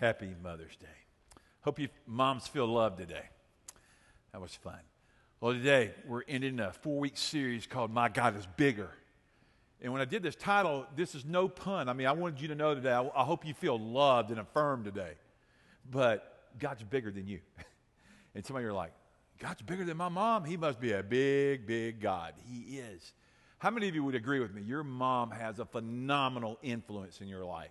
Happy Mother's Day. Hope you moms feel loved today. That was fun. Well, today we're ending a four week series called My God is Bigger. And when I did this title, this is no pun. I mean, I wanted you to know today, I, I hope you feel loved and affirmed today. But God's bigger than you. and some of you are like, God's bigger than my mom? He must be a big, big God. He is. How many of you would agree with me? Your mom has a phenomenal influence in your life.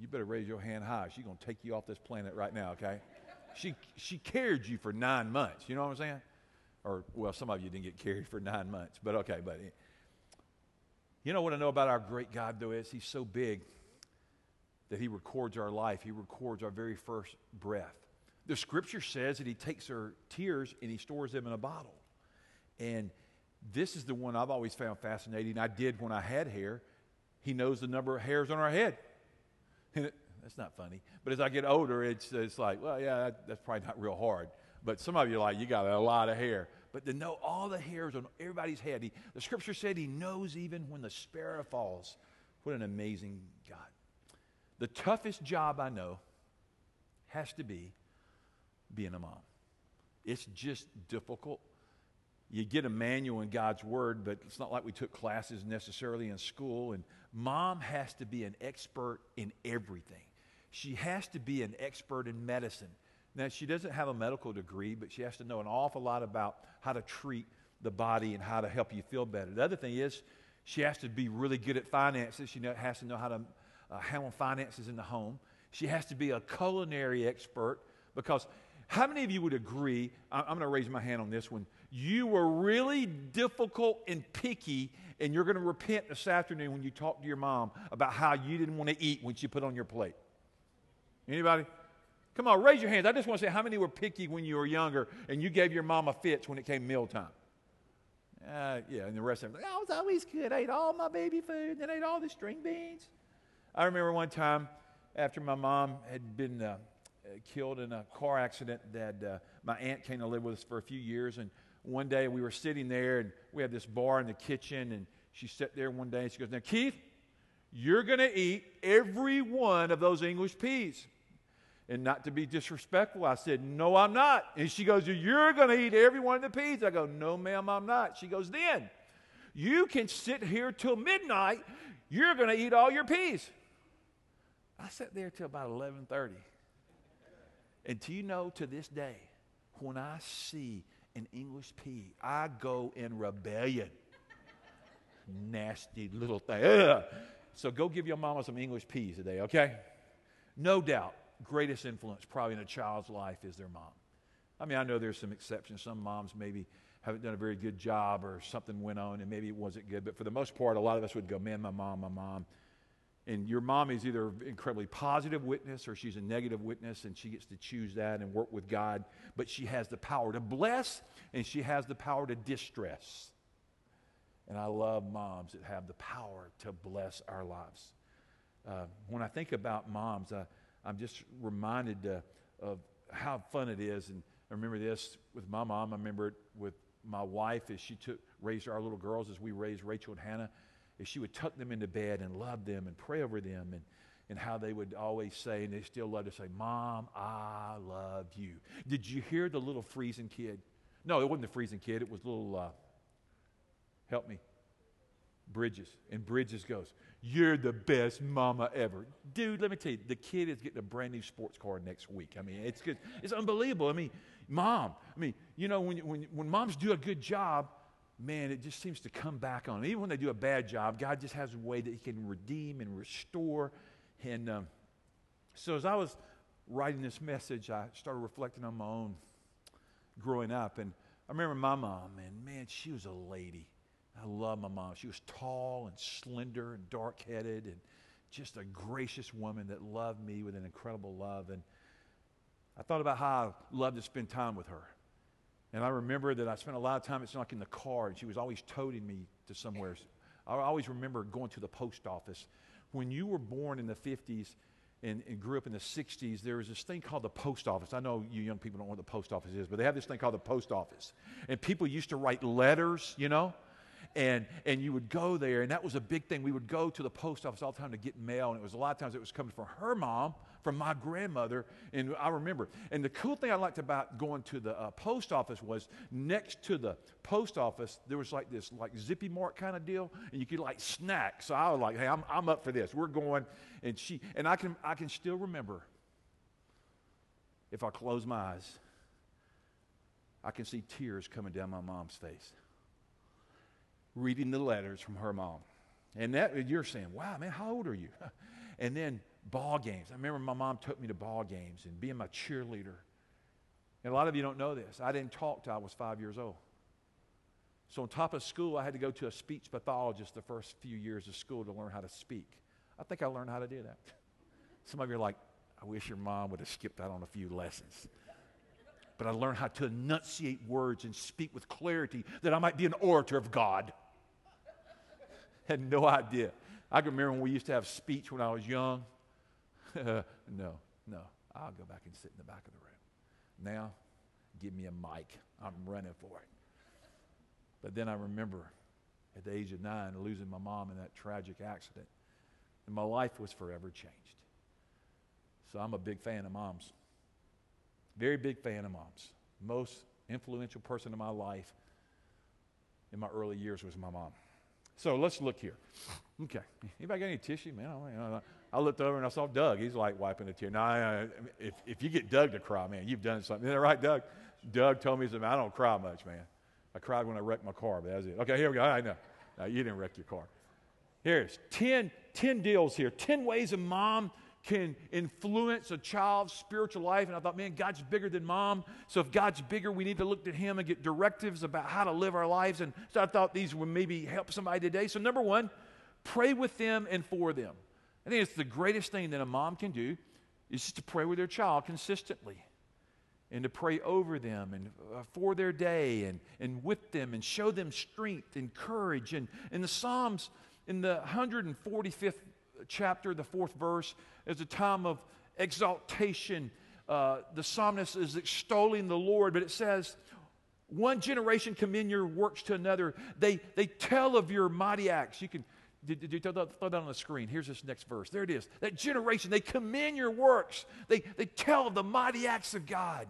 You better raise your hand high. She's going to take you off this planet right now, okay? She, she carried you for nine months. You know what I'm saying? Or, well, some of you didn't get carried for nine months, but okay, but you know what I know about our great God, though, is He's so big that He records our life, He records our very first breath. The scripture says that He takes our tears and He stores them in a bottle. And this is the one I've always found fascinating. I did when I had hair. He knows the number of hairs on our head. That's not funny. But as I get older, it's, it's like, well, yeah, that, that's probably not real hard. But some of you are like, you got a lot of hair. But to know all the hairs on everybody's head, he, the scripture said he knows even when the sparrow falls. What an amazing God. The toughest job I know has to be being a mom. It's just difficult. You get a manual in God's Word, but it's not like we took classes necessarily in school. And mom has to be an expert in everything. She has to be an expert in medicine. Now, she doesn't have a medical degree, but she has to know an awful lot about how to treat the body and how to help you feel better. The other thing is, she has to be really good at finances. She has to know how to uh, handle finances in the home. She has to be a culinary expert because how many of you would agree? I'm going to raise my hand on this one. You were really difficult and picky, and you're going to repent this afternoon when you talk to your mom about how you didn't want to eat when she put on your plate. Anybody? Come on, raise your hands. I just want to say how many were picky when you were younger and you gave your mom a fits when it came mealtime? Uh, yeah, and the rest of them, I was always good. I ate all my baby food and ate all the string beans. I remember one time after my mom had been uh, killed in a car accident that uh, my aunt came to live with us for a few years. And one day we were sitting there and we had this bar in the kitchen. And she sat there one day and she goes, Now, Keith, you're going to eat every one of those English peas. And not to be disrespectful, I said, No, I'm not. And she goes, You're going to eat every one of the peas. I go, No, ma'am, I'm not. She goes, Then you can sit here till midnight. You're going to eat all your peas. I sat there till about 11:30. And do you know to this day, when I see an English pea, I go in rebellion. Nasty little thing. Ugh. So go give your mama some English peas today, okay? No doubt, greatest influence probably in a child's life is their mom. I mean, I know there's some exceptions. Some moms maybe haven't done a very good job or something went on and maybe it wasn't good. But for the most part, a lot of us would go, man, my mom, my mom. And your mom is either an incredibly positive witness or she's a negative witness, and she gets to choose that and work with God. But she has the power to bless and she has the power to distress. And I love moms that have the power to bless our lives. Uh, when I think about moms, uh, I'm just reminded uh, of how fun it is. And I remember this with my mom. I remember it with my wife as she took, raised our little girls as we raised Rachel and Hannah is she would tuck them into bed and love them and pray over them and, and how they would always say, and they still love to say, Mom, I love you. Did you hear the little freezing kid? No, it wasn't the freezing kid. It was little, uh, help me, Bridges. And Bridges goes, You're the best mama ever. Dude, let me tell you, the kid is getting a brand new sports car next week. I mean, it's good. It's unbelievable. I mean, mom, I mean, you know, when, when, when moms do a good job, man, it just seems to come back on them. Even when they do a bad job, God just has a way that He can redeem and restore. And um, so as I was writing this message, I started reflecting on my own growing up. And I remember my mom, and man, she was a lady. I love my mom. She was tall and slender and dark headed and just a gracious woman that loved me with an incredible love. And I thought about how I loved to spend time with her. And I remember that I spent a lot of time, it's like in the car, and she was always toting me to somewhere. I always remember going to the post office. When you were born in the 50s and, and, grew up in the 60s, there was this thing called the post office. I know you young people don't know what the post office is, but they have this thing called the post office. And people used to write letters, you know, and, and you would go there, and that was a big thing. We would go to the post office all the time to get mail, and it was a lot of times it was coming from her mom, from my grandmother, and I remember. And the cool thing I liked about going to the uh, post office was next to the post office, there was like this like zippy mark kind of deal, and you could like snack. So I was like, hey, I'm, I'm up for this. We're going, and she, and I can, I can still remember if I close my eyes, I can see tears coming down my mom's face reading the letters from her mom. And that you're saying, wow, man, how old are you? and then ball games. I remember my mom took me to ball games and being my cheerleader. And a lot of you don't know this. I didn't talk till I was five years old. So on top of school, I had to go to a speech pathologist the first few years of school to learn how to speak. I think I learned how to do that. Some of you are like, I wish your mom would have skipped out on a few lessons. But I learned how to enunciate words and speak with clarity that I might be an orator of God. Had no idea. I can remember when we used to have speech when I was young. no, no. I'll go back and sit in the back of the room. Now, give me a mic. I'm running for it. But then I remember at the age of nine losing my mom in that tragic accident. And my life was forever changed. So I'm a big fan of moms. Very big fan of moms. Most influential person in my life in my early years was my mom. So let's look here. Okay. Anybody got any tissue? Man, I, I looked over and I saw Doug. He's like wiping a tear. Now, if, if you get Doug to cry, man, you've done something. Isn't that right, Doug? Doug told me, I don't cry much, man. I cried when I wrecked my car, but that's it. Okay, here we go. I know. No, you didn't wreck your car. Here's 10, 10 deals here 10 ways a mom can influence a child's spiritual life. And I thought, man, God's bigger than mom. So if God's bigger, we need to look to Him and get directives about how to live our lives. And so I thought these would maybe help somebody today. So, number one, pray with them and for them. I think it's the greatest thing that a mom can do is just to pray with their child consistently and to pray over them and uh, for their day and, and with them and show them strength and courage. And in the Psalms, in the 145th chapter, the fourth verse, is a time of exaltation. Uh, the psalmist is extolling the Lord, but it says, one generation commend your works to another. They, they tell of your mighty acts. You can did, did you throw that, throw that, on the screen? Here's this next verse. There it is. That generation, they commend your works. They, they tell of the mighty acts of God.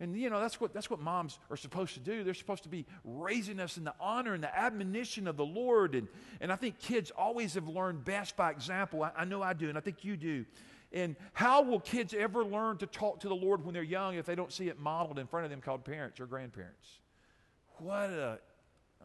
And you know, that's what, that's what moms are supposed to do. They're supposed to be raising us in the honor and the admonition of the Lord. And, and I think kids always have learned best by example. I, I know I do, and I think you do. And how will kids ever learn to talk to the Lord when they're young if they don't see it modeled in front of them called parents or grandparents? What an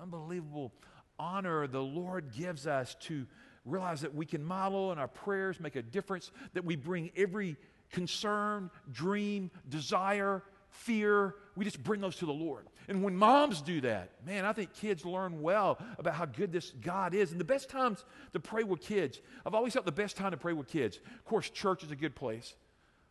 unbelievable honor the Lord gives us to realize that we can model in our prayers, make a difference, that we bring every concern, dream, desire, fear, we just bring those to the Lord. And when moms do that, man, I think kids learn well about how good this God is. And the best times to pray with kids, I've always thought the best time to pray with kids, of course, church is a good place,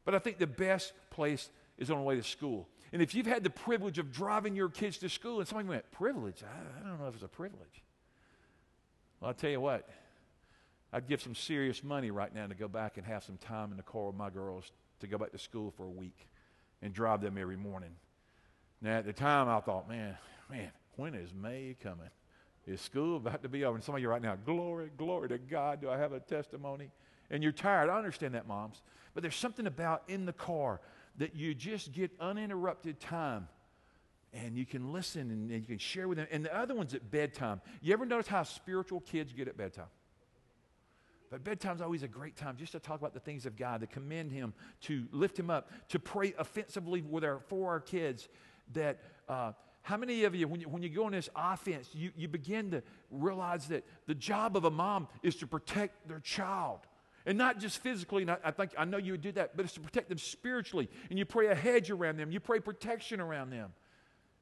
but I think the best place is on the way to school. And if you've had the privilege of driving your kids to school, and somebody went, privilege? I, I don't know if it's a privilege. Well, I'll tell you what, I'd give some serious money right now to go back and have some time in the car with my girls to go back to school for a week and drive them every morning. Now, at the time, I thought, man, man, when is May coming? Is school about to be over? And some of you right now, glory, glory to God, do I have a testimony? And you're tired. I understand that, moms. But there's something about in the car that you just get uninterrupted time and you can listen and you can share with them. And the other one's at bedtime. You ever notice how spiritual kids get at bedtime? But bedtime's always a great time just to talk about the things of God, to commend Him, to lift Him up, to pray offensively with our, for our kids. That uh, how many of you, when you, when you go on this offense, you, you begin to realize that the job of a mom is to protect their child. And not just physically, and I, I think I know you would do that, but it's to protect them spiritually. And you pray a hedge around them, you pray protection around them.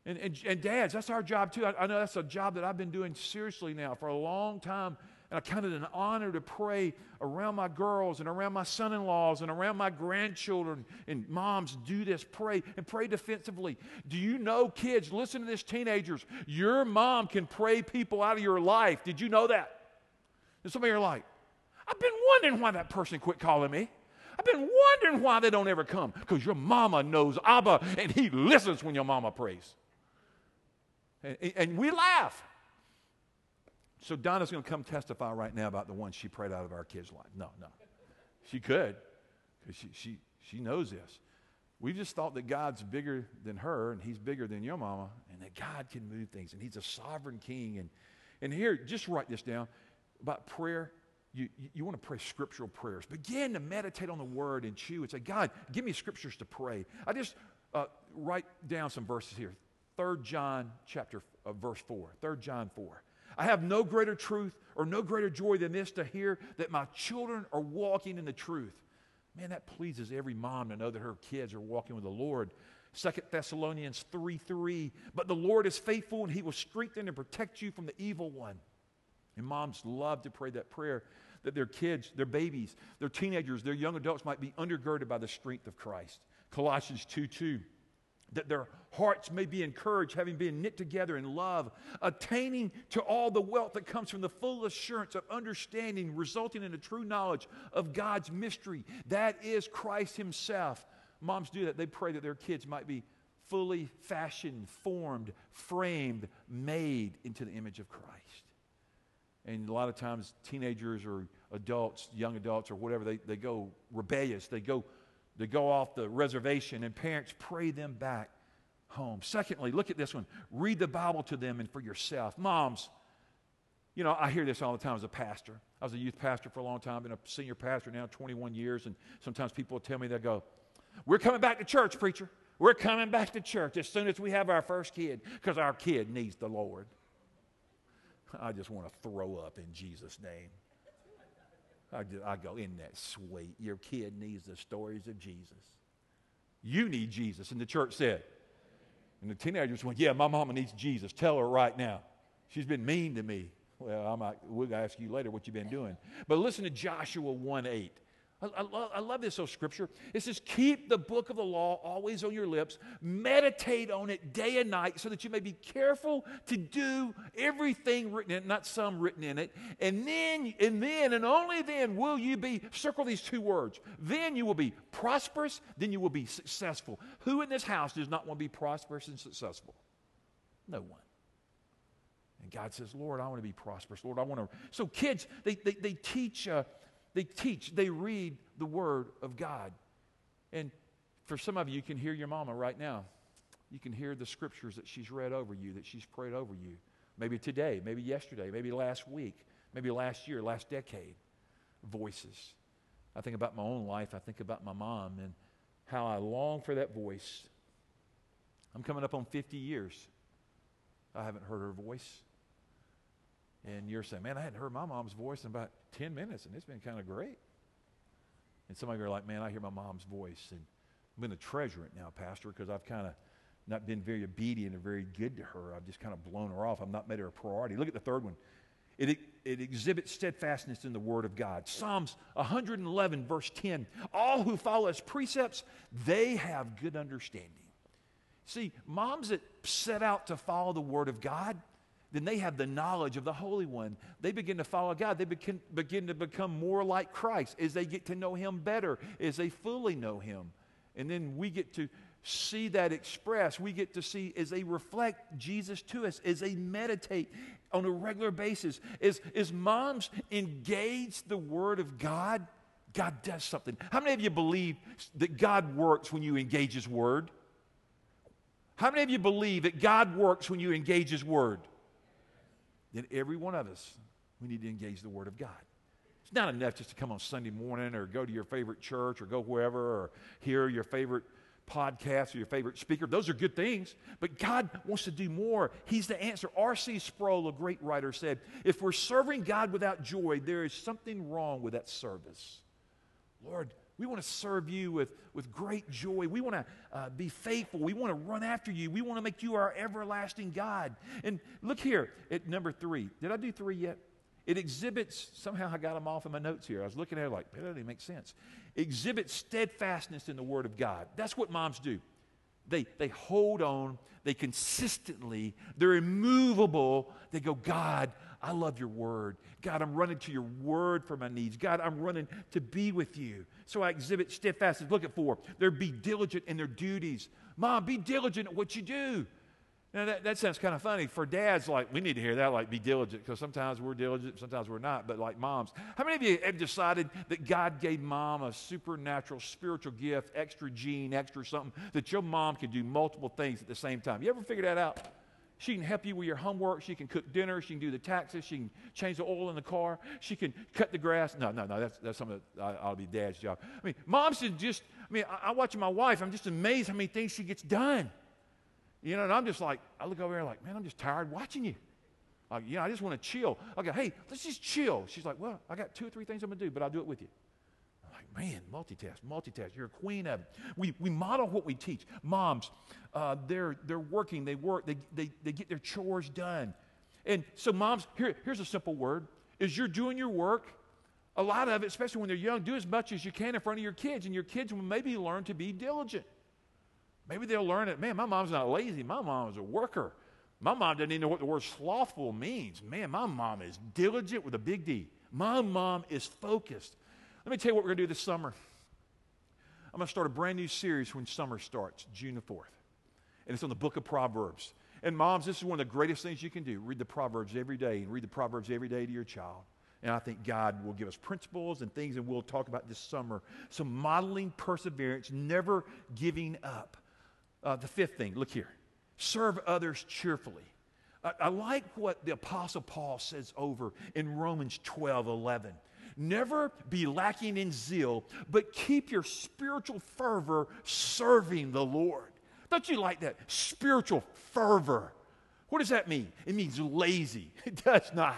And, and, and dads, that's our job too. I, I know that's a job that I've been doing seriously now for a long time and I counted it an honor to pray around my girls and around my son in laws and around my grandchildren. And moms, do this. Pray and pray defensively. Do you know, kids, listen to this, teenagers, your mom can pray people out of your life. Did you know that? And some of you are like, I've been wondering why that person quit calling me. I've been wondering why they don't ever come. Because your mama knows Abba and he listens when your mama prays. And, and we laugh. So Donna's going to come testify right now about the one she prayed out of our kids' life. No, no. She could, because she, she, she knows this. We've just thought that God's bigger than her and he's bigger than your mama and that God can move things and he's a sovereign king. And, and here, just write this down about prayer. You, you, you want to pray scriptural prayers. Begin to meditate on the word and chew and say, God, give me scriptures to pray. I just uh, write down some verses here. 3 John chapter uh, verse 4. 3 John 4. I have no greater truth or no greater joy than this to hear that my children are walking in the truth. Man, that pleases every mom to know that her kids are walking with the Lord. Second Thessalonians 3 3. But the Lord is faithful and he will strengthen and protect you from the evil one. And moms love to pray that prayer that their kids, their babies, their teenagers, their young adults might be undergirded by the strength of Christ. Colossians 2 2 that their hearts may be encouraged, having been knit together in love, attaining to all the wealth that comes from the full assurance of understanding, resulting in a true knowledge of God's mystery. That is Christ Himself. Moms do that. They pray that their kids might be fully fashioned, formed, framed, made into the image of Christ. And a lot of times, teenagers or adults, young adults or whatever, they, they go rebellious. They go to go off the reservation, and parents pray them back home. Secondly, look at this one read the Bible to them and for yourself. Moms, you know, I hear this all the time as a pastor. I was a youth pastor for a long time, been a senior pastor now 21 years, and sometimes people will tell me, they'll go, We're coming back to church, preacher. We're coming back to church as soon as we have our first kid because our kid needs the Lord. I just want to throw up in Jesus' name. I, just, I go, in that sweet? Your kid needs the stories of Jesus. You need Jesus. And the church said, and the teenagers went, Yeah, my mama needs Jesus. Tell her right now. She's been mean to me. Well, I might, we'll ask you later what you've been doing. But listen to Joshua 1 8. I, I, love, I love this old scripture. It says, Keep the book of the law always on your lips, meditate on it day and night, so that you may be careful to do everything written in it, not some written in it. And then, and then, and only then will you be, circle these two words, then you will be prosperous, then you will be successful. Who in this house does not want to be prosperous and successful? No one. And God says, Lord, I want to be prosperous. Lord, I want to. So, kids, they, they, they teach. Uh, they teach, they read the Word of God. And for some of you, you can hear your mama right now. You can hear the scriptures that she's read over you, that she's prayed over you. Maybe today, maybe yesterday, maybe last week, maybe last year, last decade. Voices. I think about my own life. I think about my mom and how I long for that voice. I'm coming up on 50 years. I haven't heard her voice. And you're saying, man, I hadn't heard my mom's voice in about 10 minutes, and it's been kind of great. And some of you are like, man, I hear my mom's voice, and I'm going to treasure it now, Pastor, because I've kind of not been very obedient or very good to her. I've just kind of blown her off. I've not made her a priority. Look at the third one. It, it exhibits steadfastness in the Word of God. Psalms 111, verse 10. All who follow His precepts, they have good understanding. See, moms that set out to follow the Word of God, then they have the knowledge of the Holy One. They begin to follow God. They begin, begin to become more like Christ as they get to know Him better, as they fully know Him. And then we get to see that expressed. We get to see as they reflect Jesus to us, as they meditate on a regular basis. As, as moms engage the Word of God, God does something. How many of you believe that God works when you engage His Word? How many of you believe that God works when you engage His Word? Then every one of us, we need to engage the Word of God. It's not enough just to come on Sunday morning or go to your favorite church or go wherever or hear your favorite podcast or your favorite speaker. Those are good things, but God wants to do more. He's the answer. R.C. Sproul, a great writer, said, If we're serving God without joy, there is something wrong with that service. Lord, we want to serve you with, with great joy. We want to uh, be faithful. We want to run after you. We want to make you our everlasting God. And look here at number three. Did I do three yet? It exhibits, somehow I got them off in my notes here. I was looking at it like, that doesn't make sense. Exhibits steadfastness in the Word of God. That's what moms do. They, they hold on, they consistently, they're immovable. They go, God, I love your word. God, I'm running to your word for my needs. God, I'm running to be with you. So I exhibit steadfastness. Look at four. They're be diligent in their duties. Mom, be diligent at what you do. Now, that, that sounds kind of funny. For dads, like, we need to hear that, like, be diligent, because sometimes we're diligent, sometimes we're not. But, like, moms, how many of you have decided that God gave mom a supernatural spiritual gift, extra gene, extra something, that your mom can do multiple things at the same time? You ever figured that out? She can help you with your homework. She can cook dinner. She can do the taxes. She can change the oil in the car. She can cut the grass. No, no, no. That's, that's something that I'll be dad's job. I mean, moms should just, I mean, I, I watch my wife. I'm just amazed how many things she gets done. You know, and I'm just like, I look over there like, man, I'm just tired watching you. Like, you know, I just want to chill. I go, hey, let's just chill. She's like, well, I got two or three things I'm going to do, but I'll do it with you. Man, multitask, multitask. You're a queen of it. We, we model what we teach. Moms, uh, they're, they're working, they work, they, they, they get their chores done. And so, moms, here, here's a simple word is you're doing your work. A lot of it, especially when they're young, do as much as you can in front of your kids, and your kids will maybe learn to be diligent. Maybe they'll learn it. Man, my mom's not lazy. My mom's a worker. My mom doesn't even know what the word slothful means. Man, my mom is diligent with a big D. My mom is focused. Let me tell you what we're going to do this summer. I'm going to start a brand new series when summer starts, June the 4th. And it's on the book of Proverbs. And moms, this is one of the greatest things you can do. Read the Proverbs every day and read the Proverbs every day to your child. And I think God will give us principles and things, and we'll talk about this summer. So, modeling perseverance, never giving up. Uh, the fifth thing, look here serve others cheerfully. I, I like what the Apostle Paul says over in Romans 12 11. Never be lacking in zeal, but keep your spiritual fervor serving the Lord. Don't you like that? Spiritual fervor. What does that mean? It means lazy. It does not.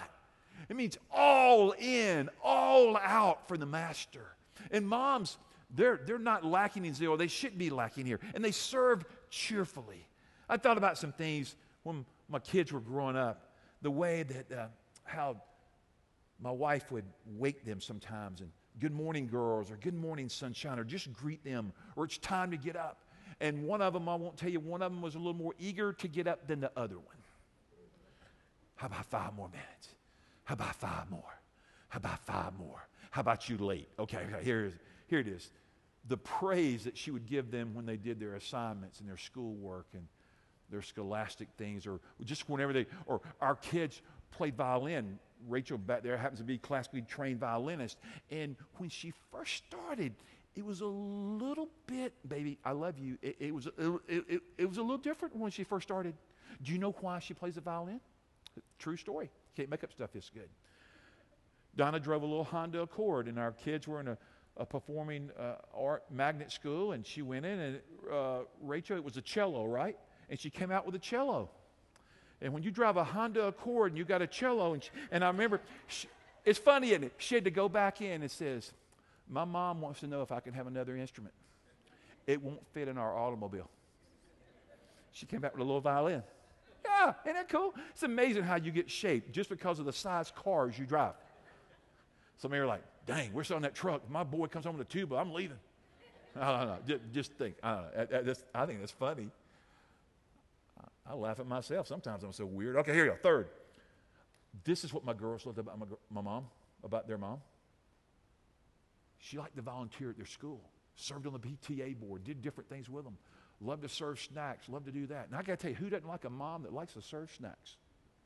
It means all in, all out for the master. And moms, they're, they're not lacking in zeal. They shouldn't be lacking here. And they serve cheerfully. I thought about some things when my kids were growing up, the way that uh, how my wife would wake them sometimes and good morning, girls, or good morning, sunshine, or just greet them, or it's time to get up. And one of them, I won't tell you, one of them was a little more eager to get up than the other one. How about five more minutes? How about five more? How about five more? How about you late? Okay, okay here, is, here it is the praise that she would give them when they did their assignments and their schoolwork and their scholastic things, or just whenever they, or our kids played violin. Rachel back there happens to be classically trained violinist. And when she first started, it was a little bit, baby, I love you. It, it was, it, it, it, was a little different when she first started. Do you know why she plays the violin? True story. Can't make up stuff this good. Donna drove a little Honda Accord, and our kids were in a a performing uh, art magnet school, and she went in, and uh, Rachel, it was a cello, right? And she came out with a cello. And when you drive a Honda Accord and you got a cello, and, she, and I remember, she, it's funny, isn't it? She had to go back in and says, My mom wants to know if I can have another instrument. It won't fit in our automobile. She came back with a little violin. Yeah, isn't that cool? It's amazing how you get shaped just because of the size cars you drive. Some of you are like, dang, we're selling that truck. My boy comes home with a tuba. I'm leaving. I don't know. Just, think. I don't know. I think that's funny. I, laugh at myself. Sometimes I'm so weird. Okay, here you go. Third. This is what my girls loved about my, my mom, about their mom. She liked to volunteer at their school, served on the PTA board, did different things with them, loved to serve snacks, loved to do that. And I got to tell you, who doesn't like a mom that likes to serve snacks?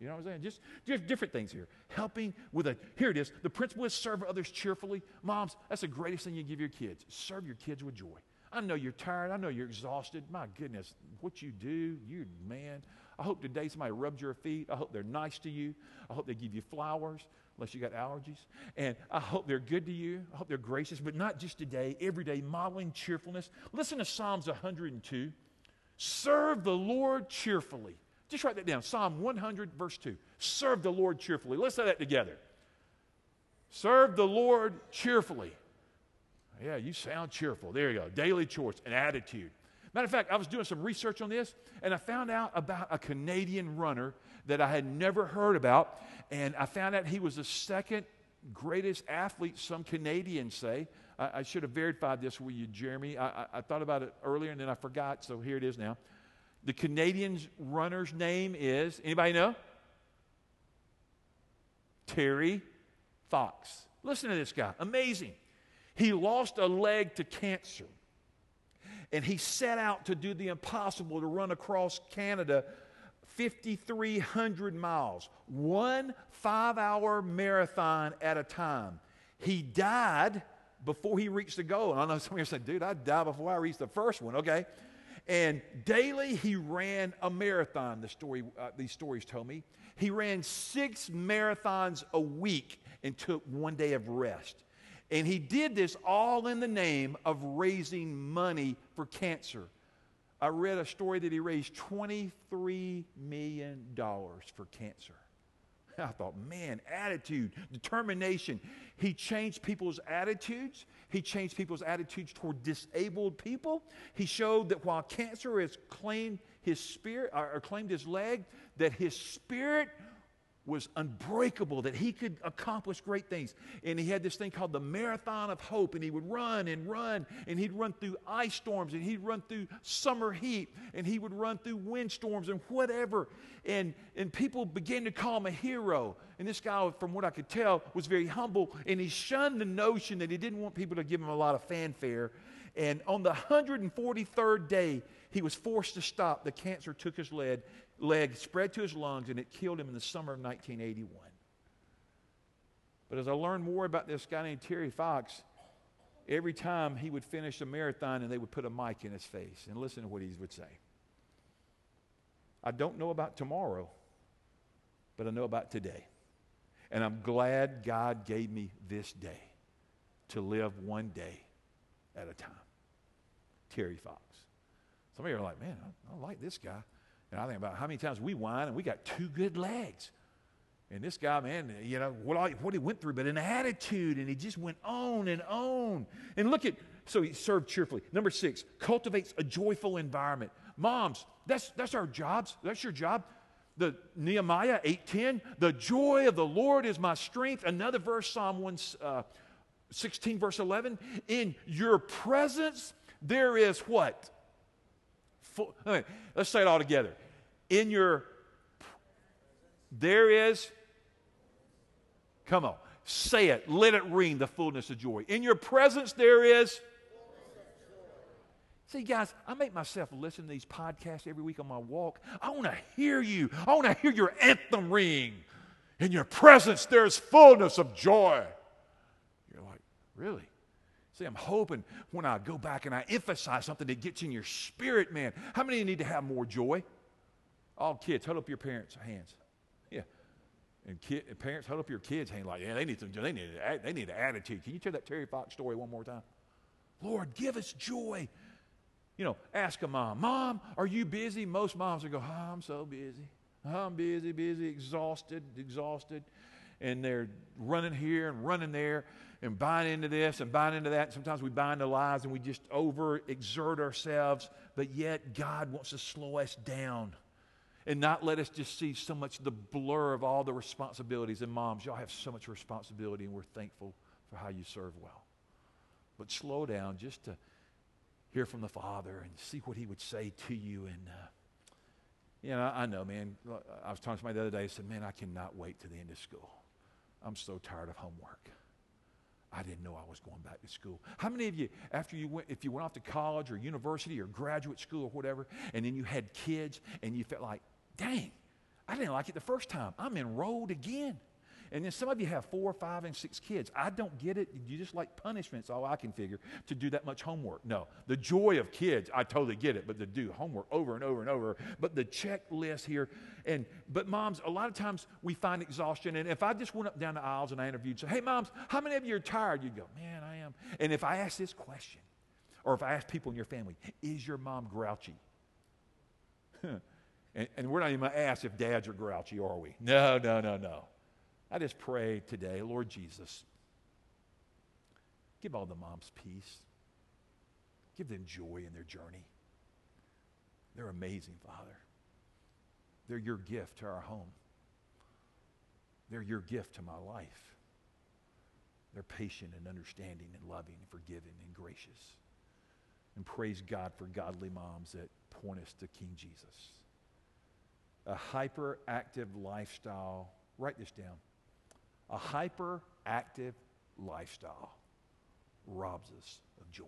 You know what I'm saying? Just, just different things here. Helping with a, here it is. The principle is serve others cheerfully. Moms, that's the greatest thing you give your kids. Serve your kids with joy. I know you're tired. I know you're exhausted. My goodness, what you do, you man. I hope today somebody rubs your feet. I hope they're nice to you. I hope they give you flowers, unless you got allergies. And I hope they're good to you. I hope they're gracious, but not just today, every day, modeling cheerfulness. Listen to Psalms 102. Serve the Lord cheerfully. Just write that down. Psalm 100, verse 2. Serve the Lord cheerfully. Let's say that together. Serve the Lord cheerfully. Yeah, you sound cheerful. There you go. Daily chores, an attitude. Matter of fact, I was doing some research on this, and I found out about a Canadian runner that I had never heard about. And I found out he was the second greatest athlete, some Canadians say. I, I should have verified this with you, Jeremy. I, I, I thought about it earlier, and then I forgot, so here it is now. The Canadian runner's name is, anybody know? Terry Fox. Listen to this guy. Amazing. He lost a leg to cancer. And he set out to do the impossible to run across Canada 5,300 miles, one five hour marathon at a time. He died before he reached the goal. And I know some of you are saying, dude, I'd die before I reached the first one. Okay. And daily he ran a marathon, the story, uh, these stories told me. He ran six marathons a week and took one day of rest. And he did this all in the name of raising money for cancer. I read a story that he raised $23 million for cancer. I thought, man, attitude, determination. He changed people's attitudes. He changed people's attitudes toward disabled people. He showed that while cancer has claimed his spirit uh, or claimed his leg, that his spirit was unbreakable, that he could accomplish great things. And he had this thing called the Marathon of Hope, and he would run and run, and he'd run through ice storms, and he'd run through summer heat, and he would run through windstorms and whatever. And, and people began to call him a hero. And this guy, from what I could tell, was very humble, and he shunned the notion that he didn't want people to give him a lot of fanfare. And on the 143rd day, he was forced to stop. The cancer took his leg, leg spread to his lungs, and it killed him in the summer of 1981. But as I learned more about this guy named Terry Fox, every time he would finish a marathon and they would put a mic in his face and listen to what he would say. I don't know about tomorrow, but I know about today. And I'm glad God gave me this day to live one day at a time. Terry Fox. Some of you are like, man, I, I like this guy. And I think about how many times we whine and we got two good legs. And this guy, man, you know, what, he went through, but an attitude, and he just went on and on. And look at, so he served cheerfully. Number six, cultivates a joyful environment. Moms, that's, that's our jobs. That's your job. The Nehemiah 8.10, the joy of the Lord is my strength. Another verse, Psalm 1, uh, 16, verse 11. In your presence there is what? Full, let's say it all together. In your, there is, come on, say it, let it ring the fullness of joy. In your presence there is, See, guys, I make myself listen to these podcasts every week on my walk. I want to hear you. I want to hear your anthem ring. In your presence, there's fullness of joy. You're like, really? See, I'm hoping when I go back and I emphasize something that gets in your spirit, man. How many need to have more joy? All kids, hold up your parents' hands. Yeah. And kid, parents, hold up your kids' hands like, yeah, they need some, they need, they need an attitude. Can you tell that Terry Fox story one more time? Lord, give us joy. You know, ask a mom, Mom, are you busy? Most moms will go, oh, I'm so busy. I'm busy, busy, exhausted, exhausted. And they're running here and running there and buying into this and buying into that. Sometimes we buy into lies and we just over exert ourselves, but yet God wants to slow us down and not let us just see so much the blur of all the responsibilities. And moms, y'all have so much responsibility, and we're thankful for how you serve well. But slow down just to hear from the Father and see what He would say to you. And, uh, you know, I know, man. I was talking to somebody the other day. I said, man, I cannot wait to the end of school. I'm so tired of homework. I didn't know I was going back to school. How many of you, after you went, if you went off to college or university or graduate school or whatever, and then you had kids and you felt like, dang, I didn't like it the first time. I'm enrolled again. And then some of you have four, five, and six kids. I don't get it. You just like punishments, all I can figure, to do that much homework. No. The joy of kids, I totally get it, but to do homework over and over and over. But the checklist here, and but moms, a lot of times we find exhaustion. And if I just went up down the aisles and I interviewed, say, hey moms, how many of you are tired? You'd go, man, I am. And if I ask this question, or if I ask people in your family, is your mom grouchy? and, and we're not even going to ask if dads are grouchy, are we? No, no, no, no. I just pray today, Lord Jesus, give all the moms peace. Give them joy in their journey. They're amazing, Father. They're your gift to our home. They're your gift to my life. They're patient and understanding and loving and forgiving and gracious. And praise God for godly moms that point us to King Jesus. A hyperactive lifestyle, write this down a hyperactive lifestyle robs us of joy.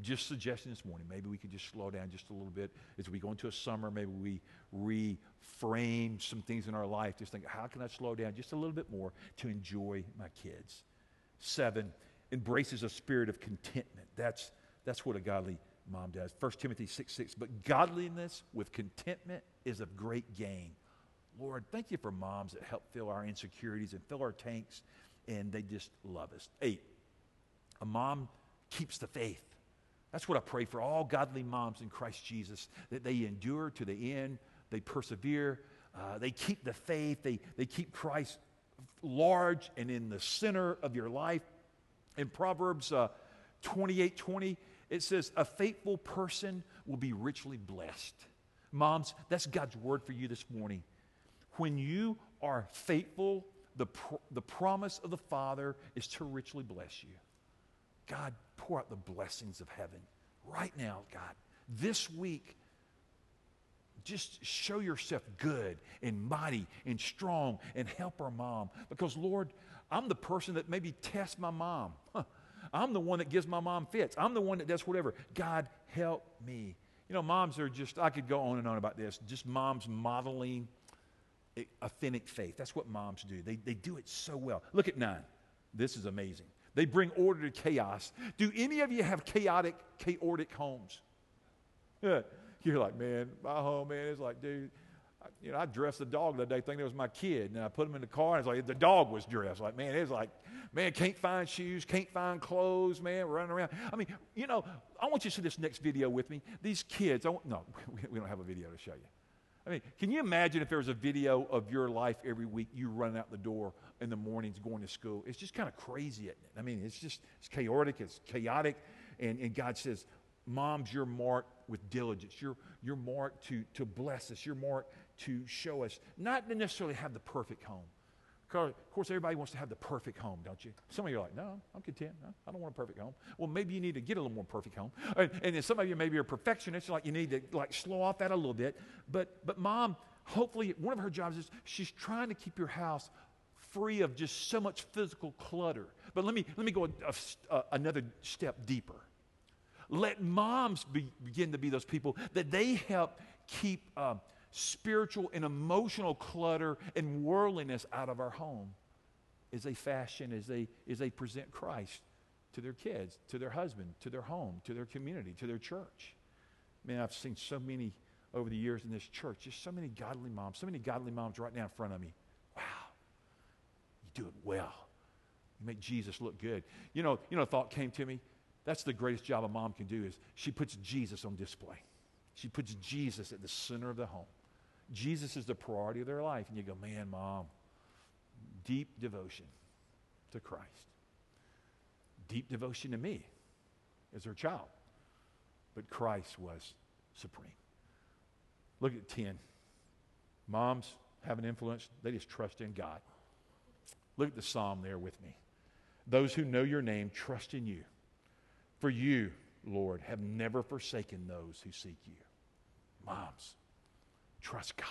just suggesting this morning, maybe we could just slow down just a little bit as we go into a summer. Maybe we reframe some things in our life. Just think, how can I slow down just a little bit more to enjoy my kids? Seven, embraces a spirit of contentment. That's, that's what a godly mom does. 1 Timothy 6 6. But godliness with contentment is of great gain. Lord, thank you for moms that help fill our insecurities and fill our tanks, and they just love us. Eight, a mom keeps the faith. That's what I pray for all godly moms in Christ Jesus, that they endure to the end, they persevere, uh, they keep the faith, they, they keep Christ large and in the center of your life. In Proverbs uh, 28 20, it says, A faithful person will be richly blessed. Moms, that's God's word for you this morning. When you are faithful, the, the promise of the Father is to richly bless you. God, pour out the blessings of heaven right now, God. This week, just show yourself good and mighty and strong and help our mom. Because, Lord, I'm the person that maybe tests my mom. I'm the one that gives my mom fits. I'm the one that does whatever. God, help me. You know, moms are just, I could go on and on about this, just moms modeling authentic faith. That's what moms do. They, they do it so well. Look at nine. This is amazing. They bring order to chaos. Do any of you have chaotic, chaotic homes? You're like, man, my home, man, it's like, dude, you know, I dressed the dog the other day thinking it was my kid, and I put him in the car, and it's like the dog was dressed. Like, man, it's like, man, can't find shoes, can't find clothes, man, running around. I mean, you know, I want you to see this next video with me. These kids, I want, no, we don't have a video to show you. I mean, can you imagine if there was a video of your life every week, you running out the door in the mornings going to school? It's just kind of crazy, isn't it? I mean, it's just it's chaotic, it's chaotic. And, and God says, Moms, you're marked with diligence. You're, you're marked to, to bless us. You're marked to show us, not to necessarily have the perfect home. Of course, everybody wants to have the perfect home, don't you? Some of you are like, no, I'm content. No, I don't want a perfect home. Well, maybe you need to get a little more perfect home. And, and then some of you maybe are perfectionists, like you need to like slow off that a little bit. But, but mom, hopefully, one of her jobs is she's trying to keep your house free of just so much physical clutter. But let me, let me go a, a, another step deeper. Let moms be, begin to be those people that they help keep uh, spiritual and emotional clutter and worldliness out of our home as they fashion, as they, as they present Christ to their kids, to their husband, to their home, to their community, to their church. Man, I've seen so many over the years in this church, just so many godly moms, so many godly moms right now in front of me. Wow, you do it well. You make Jesus look good. You know, you know, a thought came to me. That's the greatest job a mom can do is she puts Jesus on display. She puts Jesus at the center of the home. Jesus is the priority of their life. And you go, man, mom, deep devotion to Christ. Deep devotion to me as her child. But Christ was supreme. Look at 10. Moms have an influence, they just trust in God. Look at the psalm there with me. Those who know your name trust in you. For you, Lord, have never forsaken those who seek you. Moms, trust God.